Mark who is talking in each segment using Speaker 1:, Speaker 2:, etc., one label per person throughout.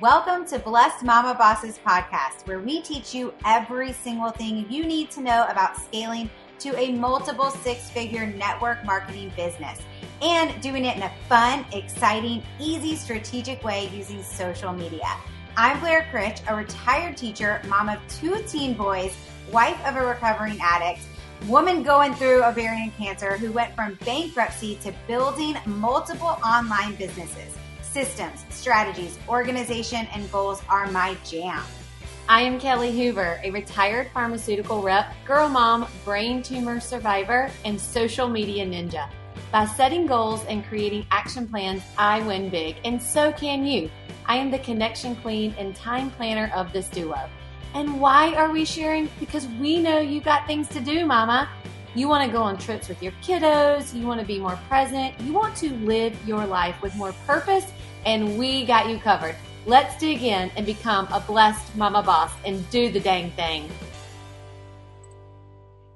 Speaker 1: Welcome to Blessed Mama Bosses podcast, where we teach you every single thing you need to know about scaling to a multiple six figure network marketing business and doing it in a fun, exciting, easy, strategic way using social media. I'm Blair Critch, a retired teacher, mom of two teen boys, wife of a recovering addict, woman going through ovarian cancer who went from bankruptcy to building multiple online businesses systems, strategies, organization, and goals are my jam.
Speaker 2: I am Kelly Hoover, a retired pharmaceutical rep, girl mom, brain tumor survivor, and social media ninja. By setting goals and creating action plans, I win big, and so can you. I am the connection queen and time planner of this duo. And why are we sharing? Because we know you got things to do, mama. You want to go on trips with your kiddos, you want to be more present, you want to live your life with more purpose and we got you covered. Let's dig in and become a blessed mama boss and do the dang thing.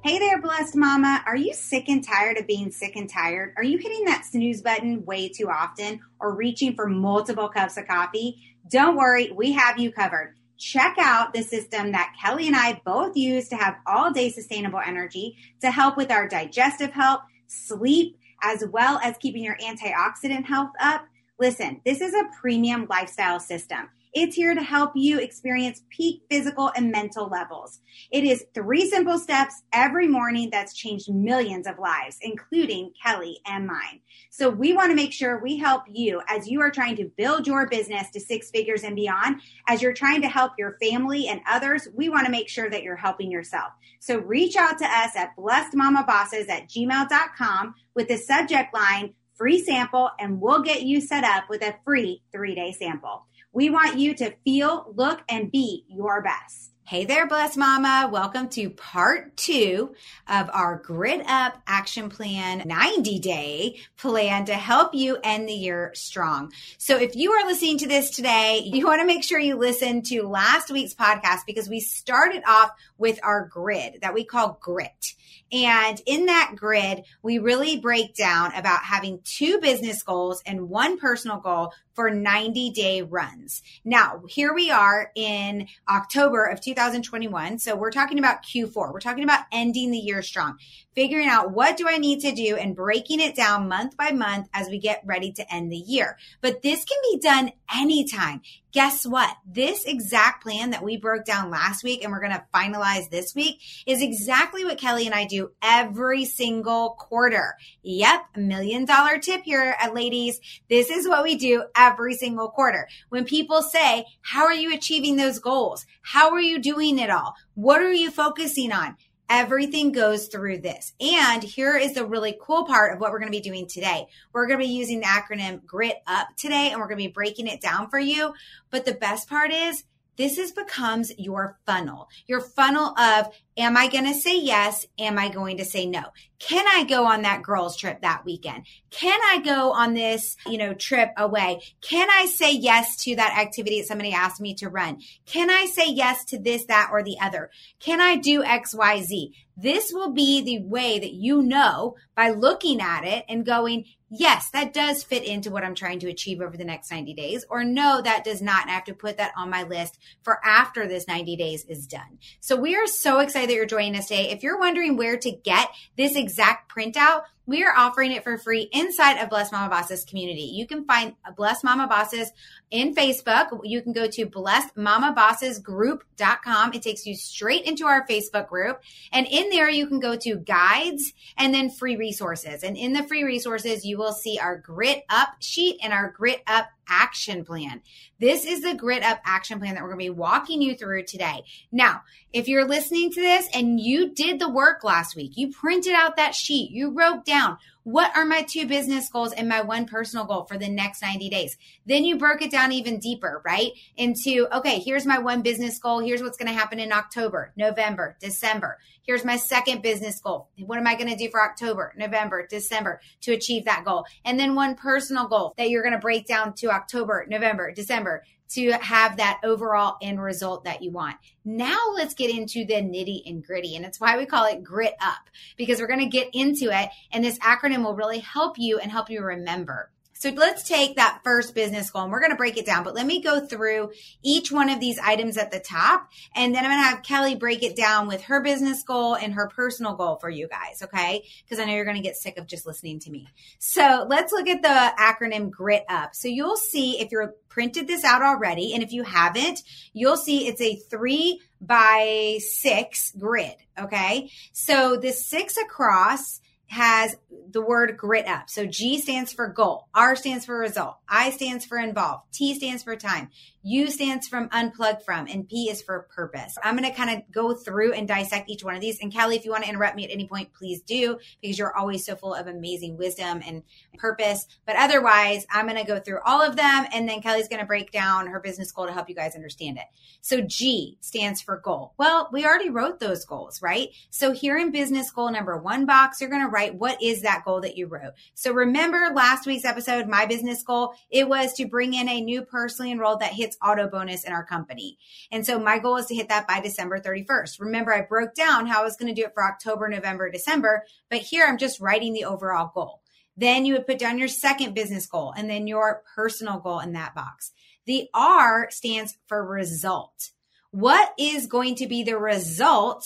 Speaker 1: Hey there, blessed mama. Are you sick and tired of being sick and tired? Are you hitting that snooze button way too often or reaching for multiple cups of coffee? Don't worry, we have you covered. Check out the system that Kelly and I both use to have all day sustainable energy to help with our digestive health, sleep, as well as keeping your antioxidant health up Listen, this is a premium lifestyle system. It's here to help you experience peak physical and mental levels. It is three simple steps every morning that's changed millions of lives, including Kelly and mine. So we want to make sure we help you as you are trying to build your business to six figures and beyond. As you're trying to help your family and others, we want to make sure that you're helping yourself. So reach out to us at blessedmamabosses at gmail.com with the subject line free sample and we'll get you set up with a free three day sample. We want you to feel, look, and be your best. Hey there, Bless Mama. Welcome to part two of our Grit Up Action Plan 90 day plan to help you end the year strong. So if you are listening to this today, you want to make sure you listen to last week's podcast because we started off with our grid that we call grit. And in that grid, we really break down about having two business goals and one personal goal for 90 day runs. Now, here we are in October of 2021. So we're talking about Q4. We're talking about ending the year strong, figuring out what do I need to do and breaking it down month by month as we get ready to end the year. But this can be done anytime guess what? This exact plan that we broke down last week and we're going to finalize this week is exactly what Kelly and I do every single quarter. Yep, million dollar tip here, uh, ladies. This is what we do every single quarter. When people say, how are you achieving those goals? How are you doing it all? What are you focusing on? Everything goes through this. And here is the really cool part of what we're going to be doing today. We're going to be using the acronym GRIT UP today and we're going to be breaking it down for you. But the best part is this is becomes your funnel. Your funnel of am I going to say yes? Am I going to say no? Can I go on that girls trip that weekend? Can I go on this, you know, trip away? Can I say yes to that activity that somebody asked me to run? Can I say yes to this, that, or the other? Can I do X, Y, Z? This will be the way that you know by looking at it and going, yes, that does fit into what I'm trying to achieve over the next 90 days, or no, that does not. I have to put that on my list for after this 90 days is done. So we are so excited that you're joining us today. If you're wondering where to get this exact printout, we are offering it for free inside of Bless Mama Bosses community. You can find Bless Mama Bosses in Facebook. You can go to blessedmamabossesgroup.com. It takes you straight into our Facebook group. And in there, you can go to guides and then free resources. And in the free resources, you will see our grit up sheet and our grit up action plan. This is the grit up action plan that we're going to be walking you through today. Now, if you're listening to this and you did the work last week, you printed out that sheet, you wrote down down what are my two business goals and my one personal goal for the next 90 days? Then you broke it down even deeper, right? Into, okay, here's my one business goal. Here's what's going to happen in October, November, December. Here's my second business goal. What am I going to do for October, November, December to achieve that goal? And then one personal goal that you're going to break down to October, November, December to have that overall end result that you want. Now let's get into the nitty and gritty. And it's why we call it grit up because we're going to get into it. And this acronym will really help you and help you remember. So let's take that first business goal and we're going to break it down. But let me go through each one of these items at the top. And then I'm going to have Kelly break it down with her business goal and her personal goal for you guys. Okay. Because I know you're going to get sick of just listening to me. So let's look at the acronym GRIT up. So you'll see if you're printed this out already. And if you haven't, you'll see it's a three by six grid. Okay. So the six across has the word grit up. So G stands for goal, R stands for result, I stands for involved, T stands for time, U stands from unplug from, and P is for purpose. I'm going to kind of go through and dissect each one of these. And Kelly, if you want to interrupt me at any point, please do, because you're always so full of amazing wisdom and purpose. But otherwise, I'm going to go through all of them. And then Kelly's going to break down her business goal to help you guys understand it. So G stands for goal. Well, we already wrote those goals, right? So here in business goal number one box, you're going to write what is that goal that you wrote. So remember last week's episode, my business goal, it was to bring in a new personally enrolled that hits auto bonus in our company. And so my goal is to hit that by December 31st. Remember, I broke down how I was going to do it for October, November, December, but here I'm just writing the overall goal. Then you would put down your second business goal and then your personal goal in that box. The R stands for result. What is going to be the result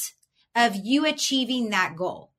Speaker 1: of you achieving that goal?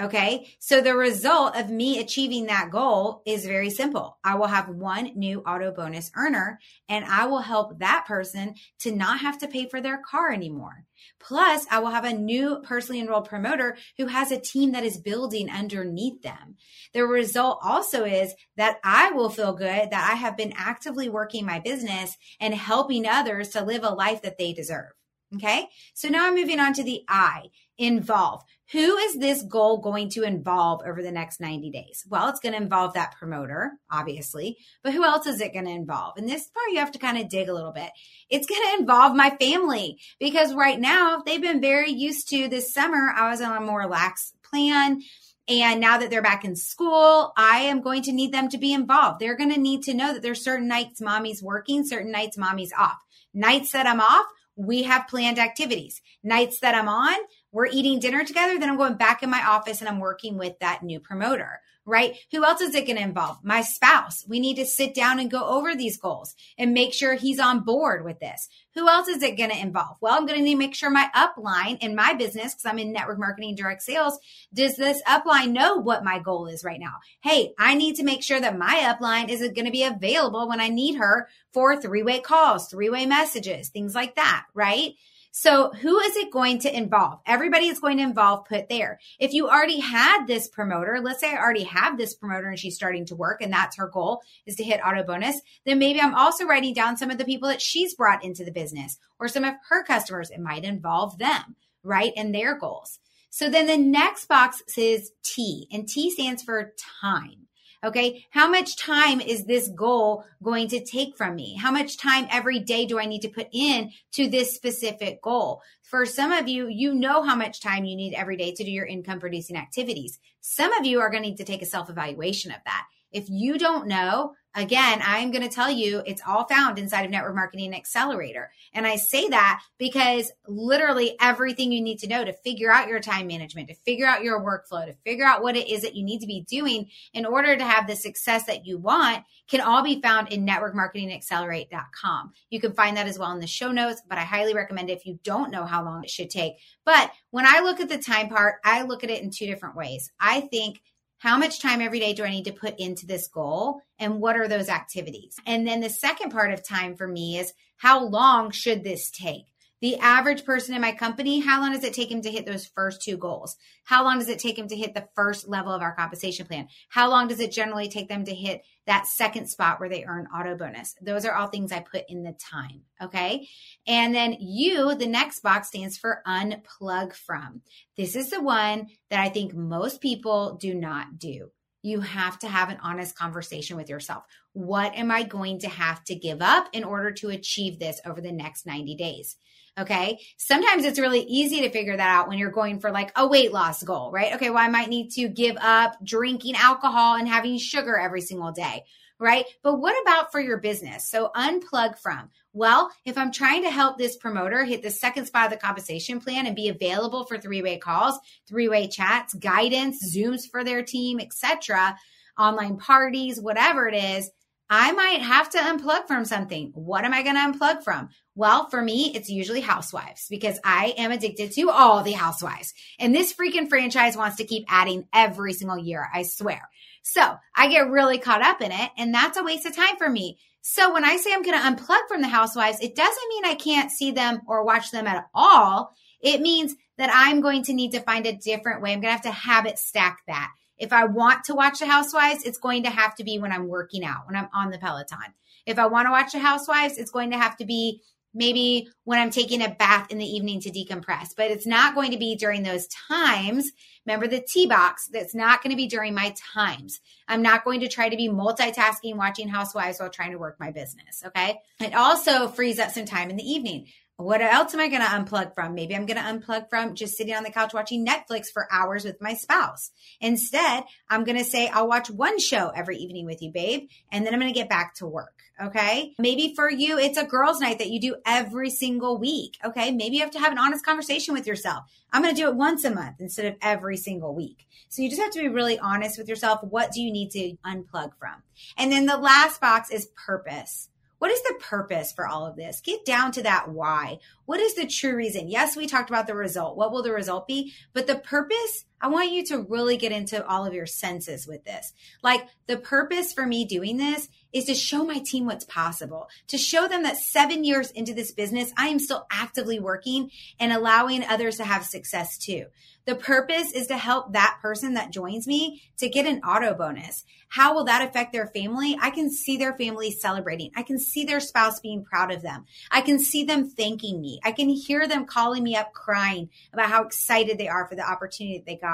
Speaker 1: Okay. So the result of me achieving that goal is very simple. I will have one new auto bonus earner and I will help that person to not have to pay for their car anymore. Plus, I will have a new personally enrolled promoter who has a team that is building underneath them. The result also is that I will feel good that I have been actively working my business and helping others to live a life that they deserve. Okay. So now I'm moving on to the I involve. Who is this goal going to involve over the next 90 days? Well, it's going to involve that promoter, obviously, but who else is it going to involve? And this part you have to kind of dig a little bit. It's going to involve my family because right now they've been very used to this summer. I was on a more relaxed plan. And now that they're back in school, I am going to need them to be involved. They're going to need to know that there's certain nights mommy's working, certain nights mommy's off. Nights that I'm off, we have planned activities. Nights that I'm on, we're eating dinner together. Then I'm going back in my office and I'm working with that new promoter, right? Who else is it going to involve? My spouse. We need to sit down and go over these goals and make sure he's on board with this. Who else is it going to involve? Well, I'm going to need to make sure my upline in my business, because I'm in network marketing, direct sales, does this upline know what my goal is right now? Hey, I need to make sure that my upline is going to be available when I need her for three way calls, three way messages, things like that, right? So who is it going to involve? Everybody is going to involve put there. If you already had this promoter, let's say I already have this promoter and she's starting to work and that's her goal is to hit auto bonus, then maybe I'm also writing down some of the people that she's brought into the business or some of her customers. It might involve them, right? And their goals. So then the next box says T and T stands for time. Okay. How much time is this goal going to take from me? How much time every day do I need to put in to this specific goal? For some of you, you know how much time you need every day to do your income producing activities. Some of you are going to need to take a self evaluation of that. If you don't know, Again, I'm going to tell you it's all found inside of Network Marketing Accelerator. And I say that because literally everything you need to know to figure out your time management, to figure out your workflow, to figure out what it is that you need to be doing in order to have the success that you want can all be found in networkmarketingaccelerate.com. You can find that as well in the show notes, but I highly recommend it if you don't know how long it should take. But when I look at the time part, I look at it in two different ways. I think how much time every day do I need to put into this goal? And what are those activities? And then the second part of time for me is how long should this take? The average person in my company, how long does it take him to hit those first two goals? How long does it take him to hit the first level of our compensation plan? How long does it generally take them to hit that second spot where they earn auto bonus? Those are all things I put in the time. Okay. And then you, the next box stands for unplug from. This is the one that I think most people do not do you have to have an honest conversation with yourself. What am I going to have to give up in order to achieve this over the next 90 days? Okay. Sometimes it's really easy to figure that out when you're going for like a weight loss goal, right? Okay. Well, I might need to give up drinking alcohol and having sugar every single day, right? But what about for your business? So unplug from, well, if I'm trying to help this promoter hit the second spot of the compensation plan and be available for three-way calls, three-way chats, guidance, Zooms for their team, etc., online parties, whatever it is, I might have to unplug from something. What am I going to unplug from? Well, for me, it's usually housewives because I am addicted to all the housewives. And this freaking franchise wants to keep adding every single year, I swear. So I get really caught up in it, and that's a waste of time for me. So when I say I'm going to unplug from the housewives, it doesn't mean I can't see them or watch them at all. It means that I'm going to need to find a different way. I'm going to have to habit stack that. If I want to watch the housewives, it's going to have to be when I'm working out, when I'm on the Peloton. If I want to watch the housewives, it's going to have to be maybe when I'm taking a bath in the evening to decompress, but it's not going to be during those times. Remember the T box, that's not going to be during my times. I'm not going to try to be multitasking, watching housewives while trying to work my business. Okay. It also frees up some time in the evening. What else am I going to unplug from? Maybe I'm going to unplug from just sitting on the couch watching Netflix for hours with my spouse. Instead, I'm going to say, I'll watch one show every evening with you, babe, and then I'm going to get back to work. Okay. Maybe for you, it's a girls' night that you do every single week. Okay. Maybe you have to have an honest conversation with yourself. I'm going to do it once a month instead of every single week. So you just have to be really honest with yourself. What do you need to unplug from? And then the last box is purpose. What is the purpose for all of this? Get down to that why. What is the true reason? Yes, we talked about the result. What will the result be? But the purpose, I want you to really get into all of your senses with this. Like the purpose for me doing this is to show my team what's possible, to show them that seven years into this business, I am still actively working and allowing others to have success too. The purpose is to help that person that joins me to get an auto bonus. How will that affect their family? I can see their family celebrating. I can see their spouse being proud of them. I can see them thanking me. I can hear them calling me up crying about how excited they are for the opportunity that they got.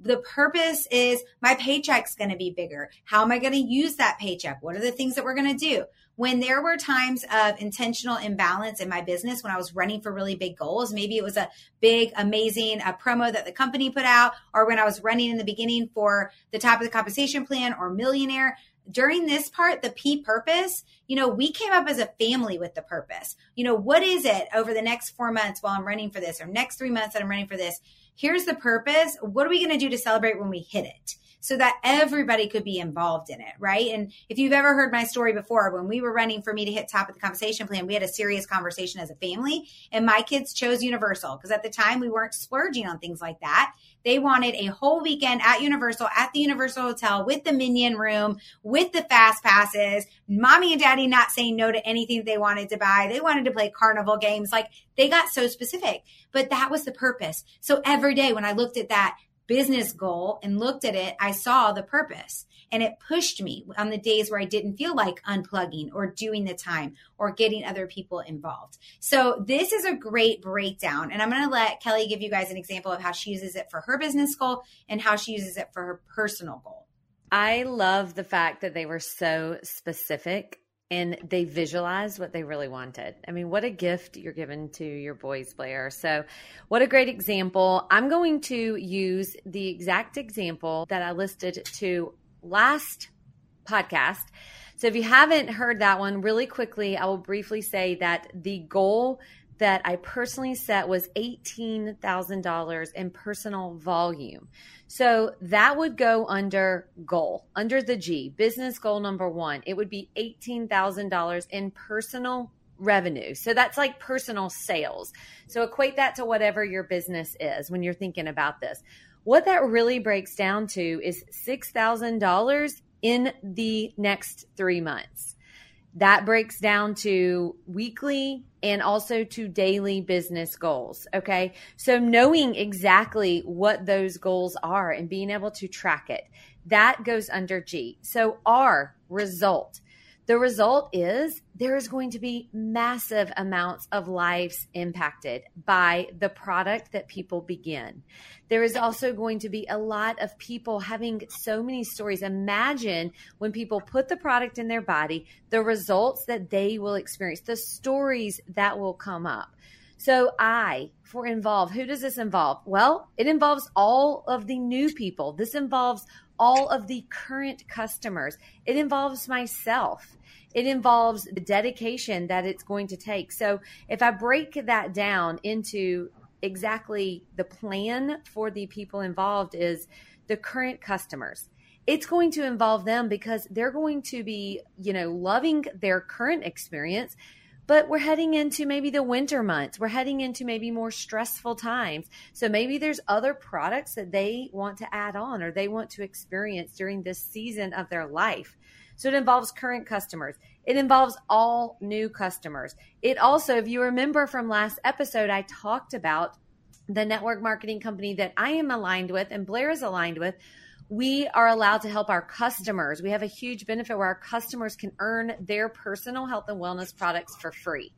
Speaker 1: The purpose is my paycheck's going to be bigger. How am I going to use that paycheck? What are the things that we're going to do? when there were times of intentional imbalance in my business when I was running for really big goals, maybe it was a big, amazing a promo that the company put out, or when I was running in the beginning for the top of the compensation plan or millionaire. During this part, the P purpose, you know, we came up as a family with the purpose. You know, what is it over the next four months while I'm running for this, or next three months that I'm running for this? Here's the purpose. What are we going to do to celebrate when we hit it? so that everybody could be involved in it, right? And if you've ever heard my story before, when we were running for me to hit top of the compensation plan, we had a serious conversation as a family, and my kids chose Universal because at the time we weren't splurging on things like that. They wanted a whole weekend at Universal, at the Universal Hotel, with the Minion Room, with the Fast Passes, mommy and daddy not saying no to anything they wanted to buy. They wanted to play carnival games. Like they got so specific, but that was the purpose. So every day when I looked at that, business goal and looked at it, I saw the purpose and it pushed me on the days where I didn't feel like unplugging or doing the time or getting other people involved. So this is a great breakdown. And I'm going to let Kelly give you guys an example of how she uses it for her business goal and how she uses it for her personal goal.
Speaker 2: I love the fact that they were so specific and they visualized what they really wanted. I mean, what a gift you're giving to your boys, Blair. So, what a great example. I'm going to use the exact example that I listed to last podcast. So, if you haven't heard that one, really quickly, I will briefly say that the goal that I personally set was $18,000 in personal volume. So that would go under goal, under the G, business goal number one. It would be $18,000 in personal revenue. So that's like personal sales. So equate that to whatever your business is when you're thinking about this. What that really breaks down to is $6,000 in the next three months. That breaks down to weekly and also to daily business goals. Okay. So knowing exactly what those goals are and being able to track it, that goes under G. So R, result. The result is there is going to be massive amounts of lives impacted by the product that people begin. There is also going to be a lot of people having so many stories. Imagine when people put the product in their body, the results that they will experience, the stories that will come up. So, I, for involve, who does this involve? Well, it involves all of the new people. This involves all of the current customers. It involves myself. It involves the dedication that it's going to take. So if I break that down into exactly the plan for the people involved is the current customers. it's going to involve them because they're going to be, you know, loving their current experience. But we're heading into maybe the winter months. We're heading into maybe more stressful times. So maybe there's other products that they want to add on or they want to experience during this season of their life. So it involves current customers. It involves all new customers. It also, if you remember from last episode, I talked about the network marketing company that I am aligned with and Blair is aligned with. We are allowed to help our customers. We have a huge benefit where our customers can earn their personal health and wellness products for free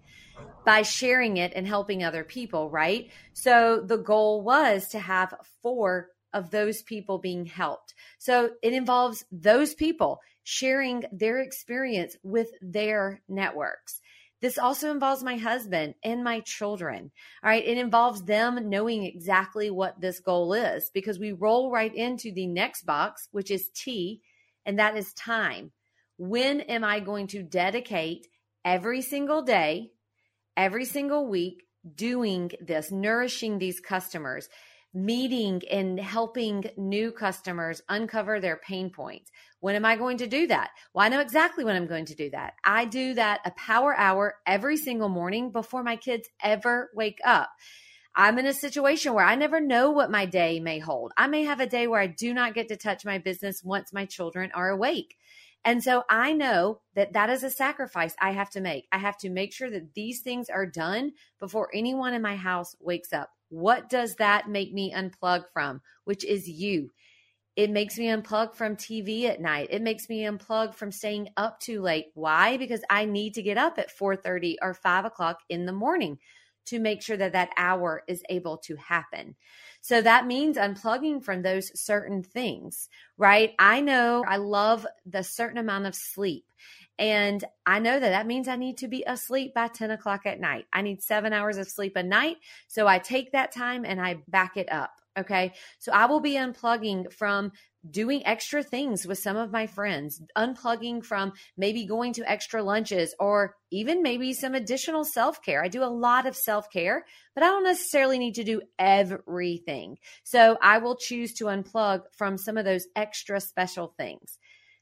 Speaker 2: by sharing it and helping other people, right? So the goal was to have four of those people being helped. So it involves those people sharing their experience with their networks. This also involves my husband and my children. All right. It involves them knowing exactly what this goal is because we roll right into the next box, which is T, and that is time. When am I going to dedicate every single day, every single week, doing this, nourishing these customers? Meeting and helping new customers uncover their pain points. When am I going to do that? Well, I know exactly when I'm going to do that. I do that a power hour every single morning before my kids ever wake up. I'm in a situation where I never know what my day may hold. I may have a day where I do not get to touch my business once my children are awake. And so I know that that is a sacrifice I have to make. I have to make sure that these things are done before anyone in my house wakes up. What does that make me unplug from? Which is you. It makes me unplug from TV at night. It makes me unplug from staying up too late. Why? Because I need to get up at 4:30 or 5 o'clock in the morning to make sure that that hour is able to happen. So that means unplugging from those certain things, right? I know I love the certain amount of sleep. And I know that that means I need to be asleep by 10 o'clock at night. I need seven hours of sleep a night. So I take that time and I back it up. Okay. So I will be unplugging from doing extra things with some of my friends, unplugging from maybe going to extra lunches or even maybe some additional self care. I do a lot of self care, but I don't necessarily need to do everything. So I will choose to unplug from some of those extra special things.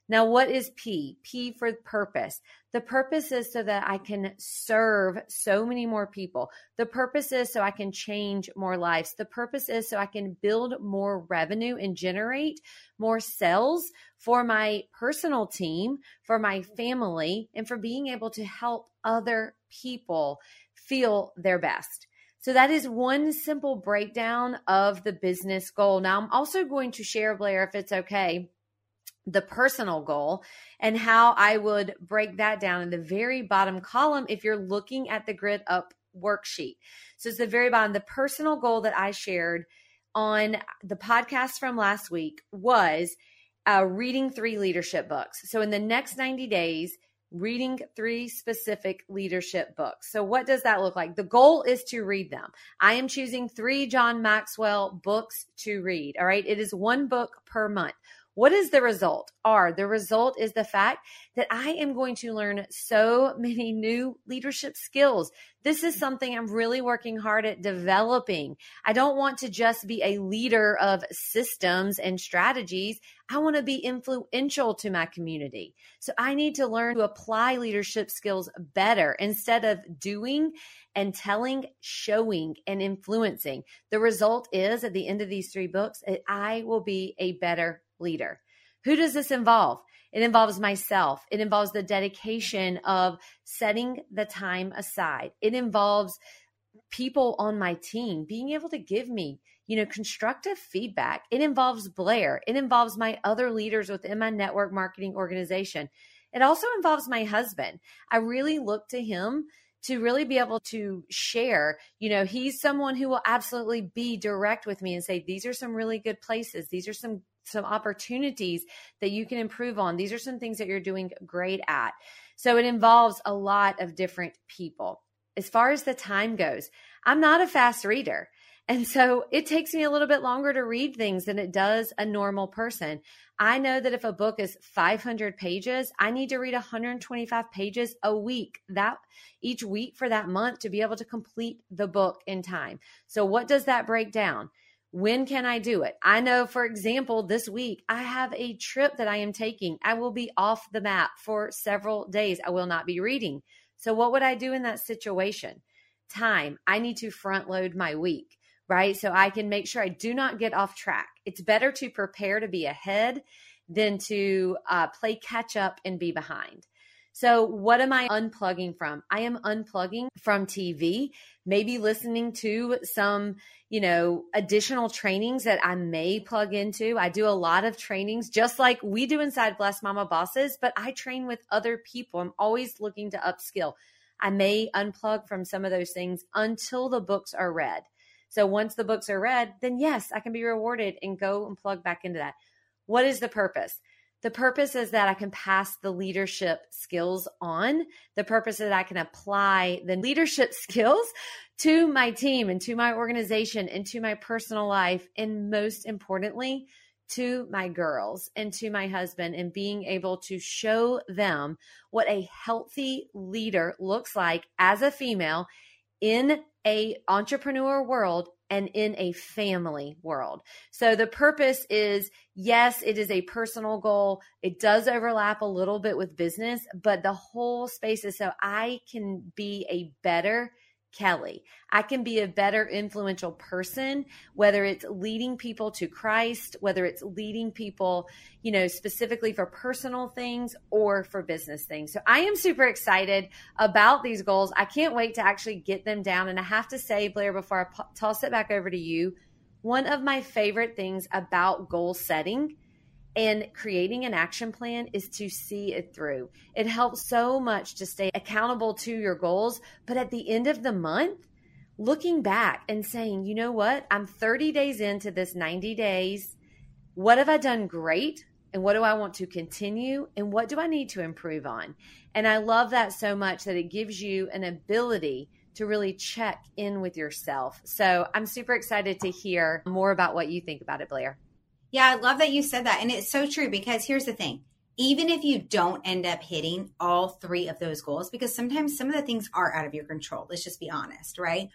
Speaker 2: Now, what is P? P for purpose. The purpose is so that I can serve so many more people. The purpose is so I can change more lives. The purpose is so I can build more revenue and generate more sales for my personal team, for my family, and for being able to help other people feel their best. So that is one simple breakdown of the business goal. Now, I'm also going to share, Blair, if it's okay the personal goal and how I would break that down in the very bottom column if you're looking at the grit up worksheet. So it's the very bottom. The personal goal that I shared on the podcast from last week was uh, reading three leadership books. So in the next 90 days, reading three specific leadership books. So, what does that look like? The goal is to read them. I am choosing three John Maxwell books to read. All right. It is one book per month. What is the result? Are the result is the fact that I am going to learn so many new leadership skills. This is something I'm really working hard at developing. I don't want to just be a leader of systems and strategies. I want to be influential to my community. So I need to learn to apply leadership skills better instead of doing and telling, showing, and influencing. The result is at the end of these three books, I will be a better leader. Who does this involve? It involves myself. It involves the dedication of setting the time aside. It involves people on my team being able to give me, you know, constructive feedback. It involves Blair. It involves my other leaders within my network marketing organization. It also involves my husband. I really look to him to really be able to share. You know, he's someone who will absolutely be direct with me and say, these are some really good places. These are some some opportunities that you can improve on. These are some things that you're doing great at. So it involves a lot of different people. As far as the time goes, I'm not a fast reader. And so it takes me a little bit longer to read things than it does a normal person. I know that if a book is 500 pages, I need to read 125 pages a week that each week for that month to be able to complete the book in time. So what does that break down? When can I do it? I know, for example, this week I have a trip that I am taking. I will be off the map for several days. I will not be reading. So, what would I do in that situation? Time. I need to front load my week, right? So I can make sure I do not get off track. It's better to prepare to be ahead than to uh, play catch up and be behind. So, what am I unplugging from? I am unplugging from TV, maybe listening to some, you know, additional trainings that I may plug into. I do a lot of trainings just like we do inside Blessed Mama Bosses, but I train with other people. I'm always looking to upskill. I may unplug from some of those things until the books are read. So once the books are read, then yes, I can be rewarded and go and plug back into that. What is the purpose? The purpose is that I can pass the leadership skills on. The purpose is that I can apply the leadership skills to my team and to my organization and to my personal life. And most importantly, to my girls and to my husband and being able to show them what a healthy leader looks like as a female in a entrepreneur world and in a family world. So the purpose is yes, it is a personal goal. It does overlap a little bit with business, but the whole space is so I can be a better Kelly. I can be a better influential person, whether it's leading people to Christ, whether it's leading people, you know, specifically for personal things or for business things. So I am super excited about these goals. I can't wait to actually get them down. And I have to say, Blair, before I toss it back over to you, one of my favorite things about goal setting and creating an action plan is to see it through. It helps so much to stay accountable to your goals. But at the end of the month, looking back and saying, you know what? I'm 30 days into this 90 days. What have I done great? And what do I want to continue? And what do I need to improve on? And I love that so much that it gives you an ability to really check in with yourself. So I'm super excited to hear more about what you think about it, Blair.
Speaker 1: Yeah, I love that you said that. And it's so true because here's the thing even if you don't end up hitting all three of those goals, because sometimes some of the things are out of your control, let's just be honest, right?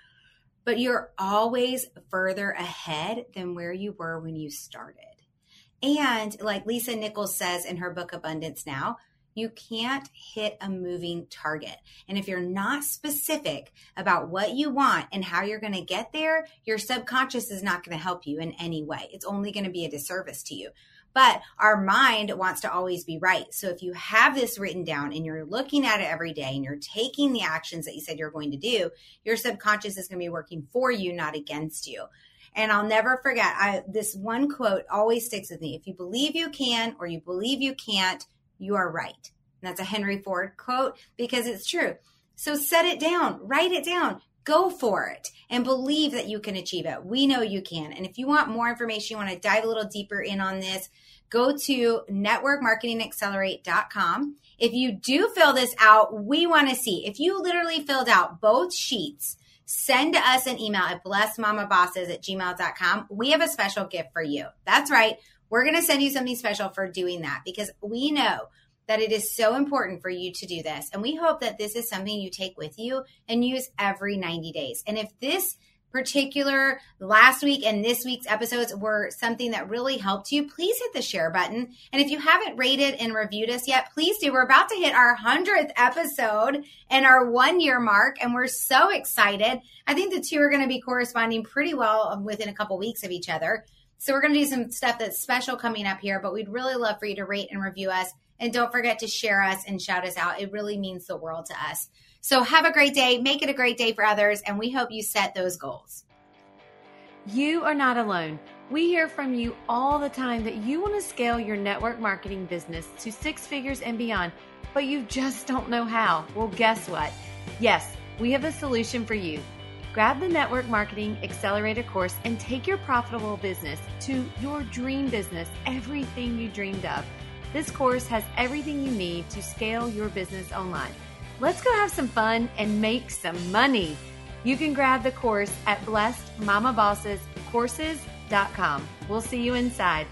Speaker 1: But you're always further ahead than where you were when you started. And like Lisa Nichols says in her book Abundance Now, you can't hit a moving target. And if you're not specific about what you want and how you're going to get there, your subconscious is not going to help you in any way. It's only going to be a disservice to you. But our mind wants to always be right. So if you have this written down and you're looking at it every day and you're taking the actions that you said you're going to do, your subconscious is going to be working for you, not against you. And I'll never forget I, this one quote always sticks with me. If you believe you can or you believe you can't, you are right. And that's a Henry Ford quote because it's true. So set it down, write it down, go for it, and believe that you can achieve it. We know you can. And if you want more information, you want to dive a little deeper in on this, go to networkmarketingaccelerate.com. If you do fill this out, we want to see. If you literally filled out both sheets, send us an email at blessedmamabosses at gmail.com. We have a special gift for you. That's right. We're going to send you something special for doing that because we know that it is so important for you to do this. And we hope that this is something you take with you and use every 90 days. And if this particular last week and this week's episodes were something that really helped you, please hit the share button. And if you haven't rated and reviewed us yet, please do. We're about to hit our 100th episode and our one year mark, and we're so excited. I think the two are going to be corresponding pretty well um, within a couple weeks of each other. So we're going to do some stuff that's special coming up here, but we'd really love for you to rate and review us. And don't forget to share us and shout us out. It really means the world to us. So have a great day. Make it a great day for others. And we hope you set those goals.
Speaker 2: You are not alone. We hear from you all the time that you want to scale your network marketing business to six figures and beyond, but you just don't know how. Well, guess what? Yes, we have a solution for you. Grab the Network Marketing Accelerator course and take your profitable business to your dream business, everything you dreamed of. This course has everything you need to scale your business online. Let's go have some fun and make some money. You can grab the course at blessedmamabossescourses.com. We'll see you inside.